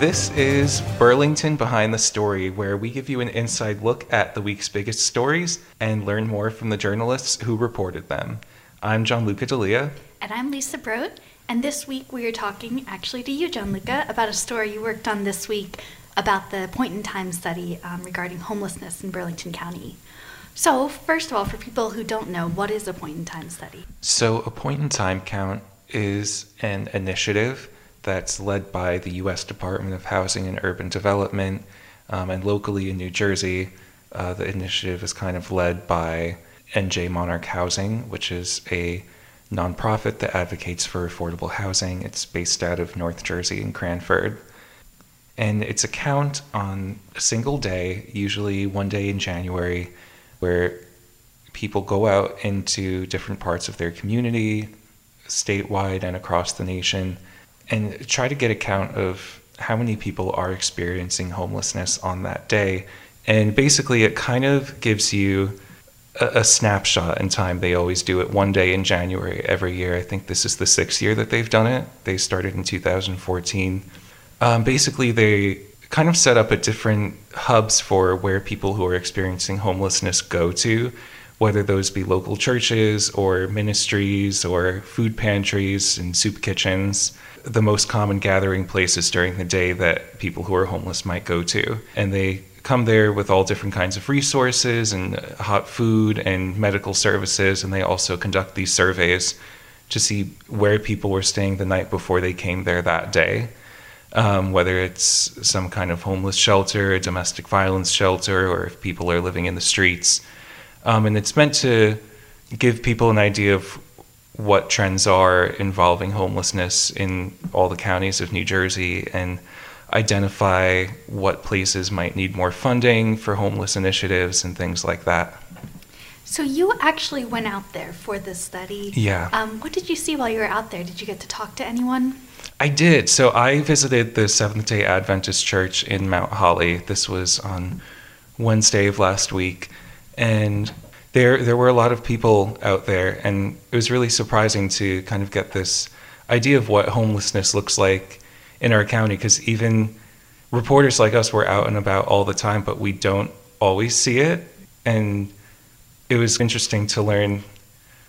This is Burlington Behind the Story, where we give you an inside look at the week's biggest stories and learn more from the journalists who reported them. I'm Gianluca D'Elia. And I'm Lisa Broadt. And this week we are talking actually to you, Gianluca, about a story you worked on this week about the point in time study um, regarding homelessness in Burlington County. So, first of all, for people who don't know, what is a point in time study? So, a point in time count is an initiative that's led by the U.S. Department of Housing and Urban Development, um, and locally in New Jersey, uh, the initiative is kind of led by NJ Monarch Housing, which is a nonprofit that advocates for affordable housing. It's based out of North Jersey in Cranford. And it's a count on a single day, usually one day in January, where people go out into different parts of their community, statewide and across the nation, and try to get a count of how many people are experiencing homelessness on that day. And basically, it kind of gives you a, a, snapshot in time. They always do it one day in January every year. I think this is the sixth year that they've done it. They started in 2014. Um, basically, they kind of set up a different hubs for where people who are experiencing homelessness go to, whether those be local churches or ministries or food pantries and soup kitchens the most common gathering places during the day that people who are homeless might go to. And they come there with all different kinds of resources and hot food and medical services. And they also conduct these surveys to see where people were staying the night before they came there that day. Um, whether it's some kind of homeless shelter, a domestic violence shelter, or if people are living in the streets. Um, and it's meant to give people an idea of what trends are involving homelessness in all the counties of New Jersey and identify what places might need more funding for homeless initiatives and things like that. So you actually went out there for this study. Yeah. Um, what did you see while you were out there? Did you get to talk to anyone? I did. So I visited the Seventh day Adventist Church in Mount Holly. This was on Wednesday of last week. And there there were a lot of people out there, and it was really surprising to kind of get this idea of what homelessness looks like in our county. Because even reporters like us were out and about all the time, but we don't always see it. And it was interesting to learn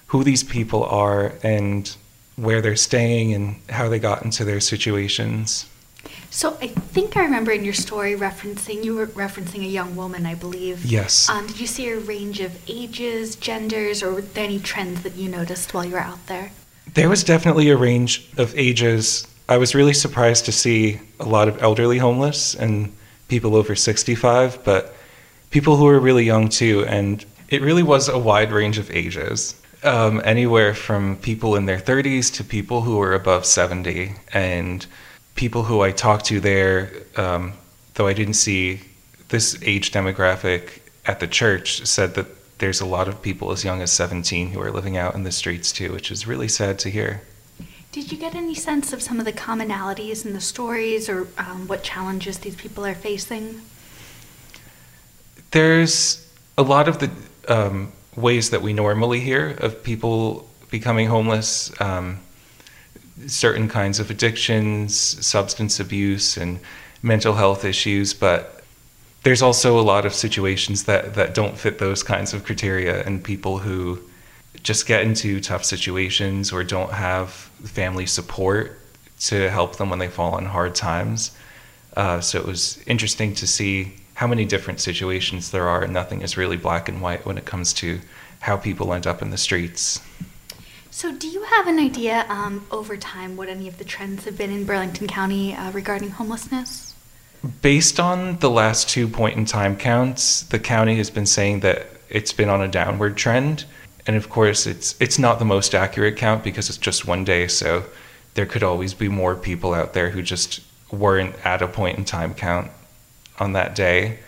who these people are and where they're staying and how they got into their situations. So I think I remember in your story referencing you were referencing a young woman, I believe. Yes. Um, did you see a range of ages, genders, or were there any trends that you noticed while you were out there? There was definitely a range of ages. I was really surprised to see a lot of elderly homeless and people over 65, but people who were really young too. And it really was a wide range of ages. Um, anywhere from people in their 30s to people who were above 70. And people who I talked to there, um, though I didn't see this age demographic at the church, said that there's a lot of people as young as 17 who are living out in the streets too, which is really sad to hear. Did you get any sense of some of the commonalities in the stories or um, what challenges these people are facing? There's a lot of the um, ways that we normally hear of people becoming homeless. Um, certain kinds of addictions, substance abuse, and mental health issues, but there's also a lot of situations that, that don't fit those kinds of criteria and people who just get into tough situations or don't have family support to help them when they fall on hard times. Uh, so it was interesting to see how many different situations there are, and nothing is really black and white when it comes to how people end up in the streets. So, do you have an idea um, over time what any of the trends have been in Burlington County uh, regarding homelessness? Based on the last two point in time counts, the county has been saying that it's been on a downward trend. And of course, it's it's not the most accurate count because it's just one day, so there could always be more people out there who just weren't at a point in time count on that day.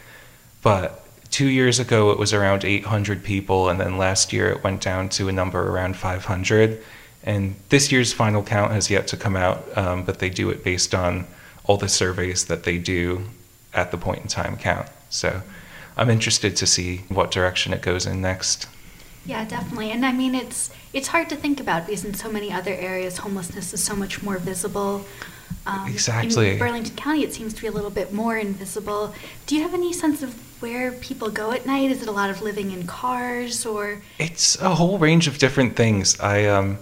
But two years ago it was around 800 people and then last year it went down to a number around 500 and this year's final count has yet to come out um, but they do it based on all the surveys that they do at the point in time count. So i'm interested to see what direction it goes in next. Yeah definitely. And i mean it's it's hard to think about because in so many other areas homelessness is so much more visible. Um, exactly. In Burlington County, it seems to be a little bit more invisible. Do you have any sense of where people go at night? Is it a lot of living in cars or? It's a whole range of different things. I um,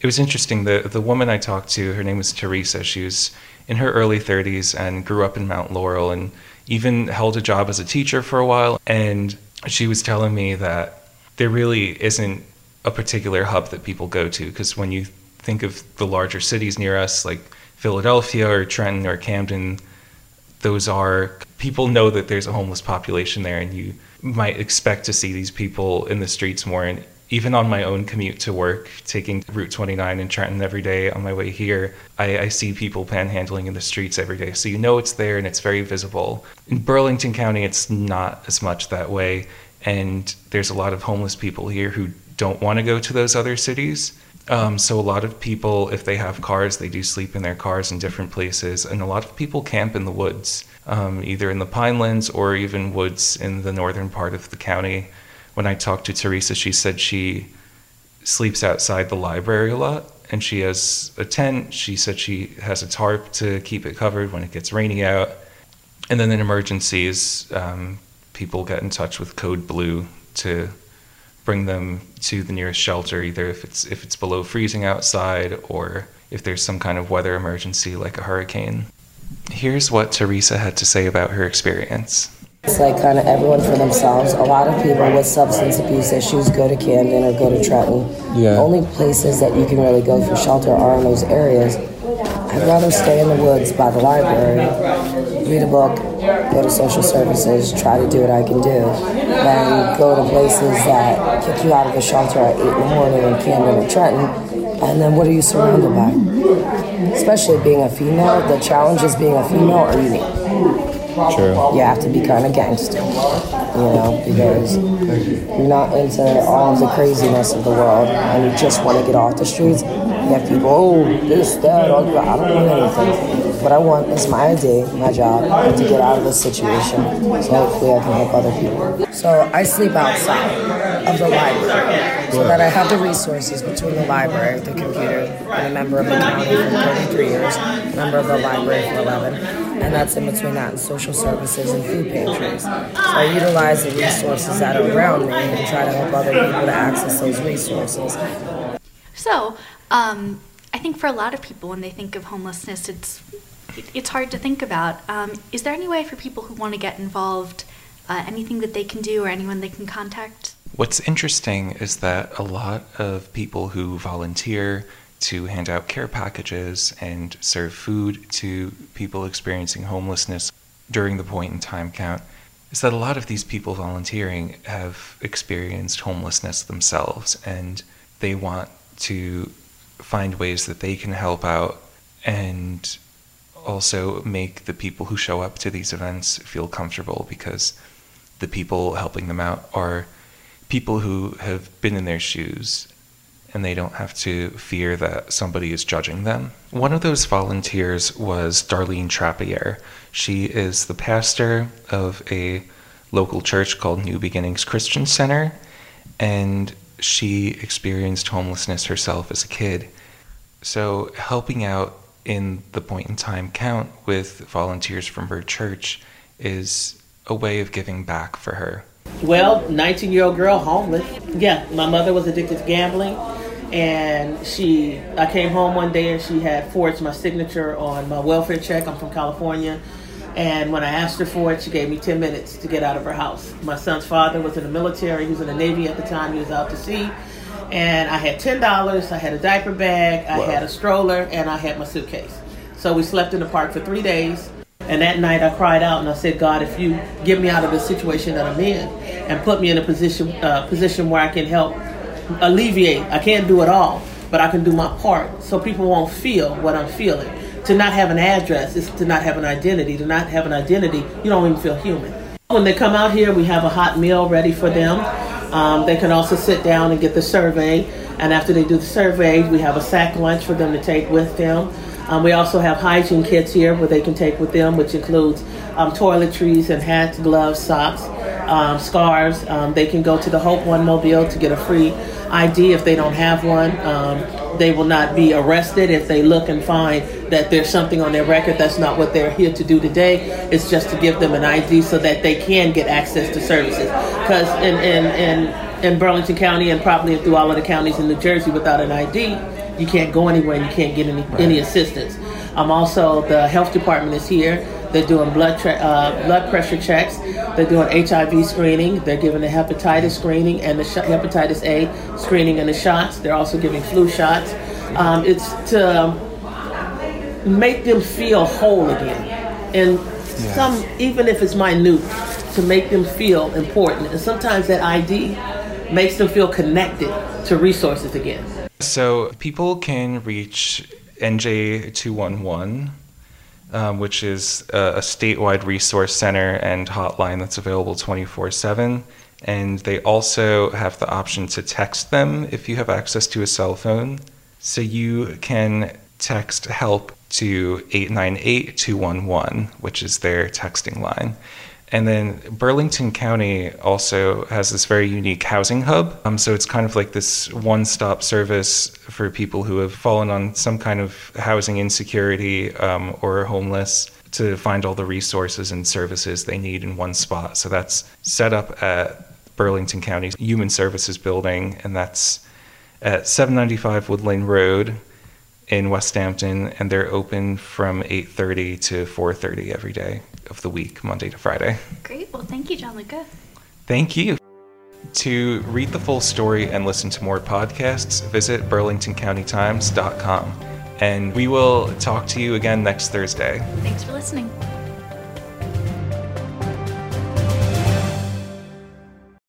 it was interesting. The the woman I talked to, her name was Theresa. She was in her early 30s and grew up in Mount Laurel and even held a job as a teacher for a while. And she was telling me that there really isn't a particular hub that people go to because when you think of the larger cities near us, like Philadelphia or Trenton or Camden, those are people know that there's a homeless population there, and you might expect to see these people in the streets more. And even on my own commute to work, taking Route 29 in Trenton every day on my way here, I, I, see people panhandling in the streets every day. So you know it's there and it's very visible. In Burlington County, it's not as much that way. And there's a lot of homeless people here who don't want to go to those other cities. Um, so a lot of people, if they have cars, they do sleep in their cars in different places, and a lot of people camp in the woods, um, either in the pinelands or even woods in the northern part of the county. When I talked to Theresa, she said she sleeps outside the library a lot, and she has a tent. She said she has a tarp to keep it covered when it gets rainy out. And then in emergencies, um, people get in touch with Code Blue to bring them to the nearest shelter, either if it's if it's below freezing outside or if there's some kind of weather emergency like a hurricane. Here's what Theresa had to say about her experience. It's like kind of everyone for themselves. A lot of people with substance abuse issues go to Camden or go to Trenton. Yeah. Only places that you can really go for shelter are in those areas. I'd rather stay in the woods by the library, read a book, go to social services, try to do what I can do, than go to places that kick you out of the shelter at 8 in the morning in Camden or Trenton, and then what are you surrounded by? Especially being a female, the challenges being a female are unique. True. You have to be kind of gangster, you know, because you're not into all the craziness of the world and you just want to get off the streets. You have people, oh, this, that, all that. I don't want anything. What I want is my ID, my job, to get out of this situation. So hopefully I can help other people. So I sleep outside of the library so that I have the resources between the library, the computer, and a member of the county for 33 years, a member of the library for 11, and that's in between that and social services and food pantries. So I utilize the resources that are around me and try to help other people to access those resources. So, um, I think for a lot of people, when they think of homelessness, it's it's hard to think about. Um, is there any way for people who want to get involved, uh, anything that they can do or anyone they can contact? What's interesting is that a lot of people who volunteer to hand out care packages and serve food to people experiencing homelessness during the point in time count is that a lot of these people volunteering have experienced homelessness themselves and they want to find ways that they can help out and also make the people who show up to these events feel comfortable because the people helping them out are people who have been in their shoes and they don't have to fear that somebody is judging them. One of those volunteers was Darlene Trappier. She is the pastor of a local church called New Beginnings Christian Center, and she experienced homelessness herself as a kid. So, helping out in the point in time count with volunteers from her church is a way of giving back for her. Well, 19 year old girl, homeless. Yeah, my mother was addicted to gambling. And she, I came home one day and she had forged my signature on my welfare check. I'm from California. And when I asked her for it, she gave me 10 minutes to get out of her house. My son's father was in the military. He was in the Navy at the time. He was out to sea. And I had $10. I had a diaper bag. I wow. had a stroller. And I had my suitcase. So we slept in the park for three days. And that night I cried out and I said, God, if you get me out of the situation that I'm in and put me in a position uh, position where I can help alleviate, I can't do it all, but I can do my part so people won't feel what I'm feeling. To not have an address is to not have an identity. To not have an identity, you don't even feel human. When they come out here, we have a hot meal ready for them. Um, they can also sit down and get the survey. And after they do the survey, we have a sack lunch for them to take with them. Um, we also have hygiene kits here where they can take with them, which includes um, toiletries and hats, gloves, socks, um, scarves. Um, they can go to the Hope One Mobile to get a free ID if they don't have one. Um, they will not be arrested if they look and find that there's something on their record. That's not what they're here to do today. It's just to give them an ID so that they can get access to services. Because in, in, in, in Burlington County and probably through all of the counties in New Jersey without an ID, you can't go anywhere and you can't get any, any assistance. I'm also, the health department is here. They're doing blood, tra- uh, blood pressure checks. They're doing HIV screening. They're giving the hepatitis screening and the sh- hepatitis A screening and the shots. They're also giving flu shots. Um, it's to make them feel whole again. And Yes. some, even if it's minute, to make them feel important. And sometimes that ID makes them feel connected to resources again. So people can reach NJ211, um, which is a, a statewide resource center and hotline that's available 24 7. And they also have the option to text them if you have access to a cell phone. So you can text help to 898 211, which is their texting line. And then Burlington County also has this very unique housing hub. Um, so it's kind of like this one stop service for people who have fallen on some kind of housing insecurity um, or are homeless to find all the resources and services they need in one spot. So that's set up at Burlington County's Human Services Building, and that's at 795 Woodlane Road in Westampton, and they're open from 8:30 to 4:30 every day of the week, Monday to Friday. Great. Well, thank you, Gianluca. Thank you. To read the full story and listen to more podcasts, visit burlingtoncountytimes.com. And we will talk to you again next Thursday. Thanks for listening.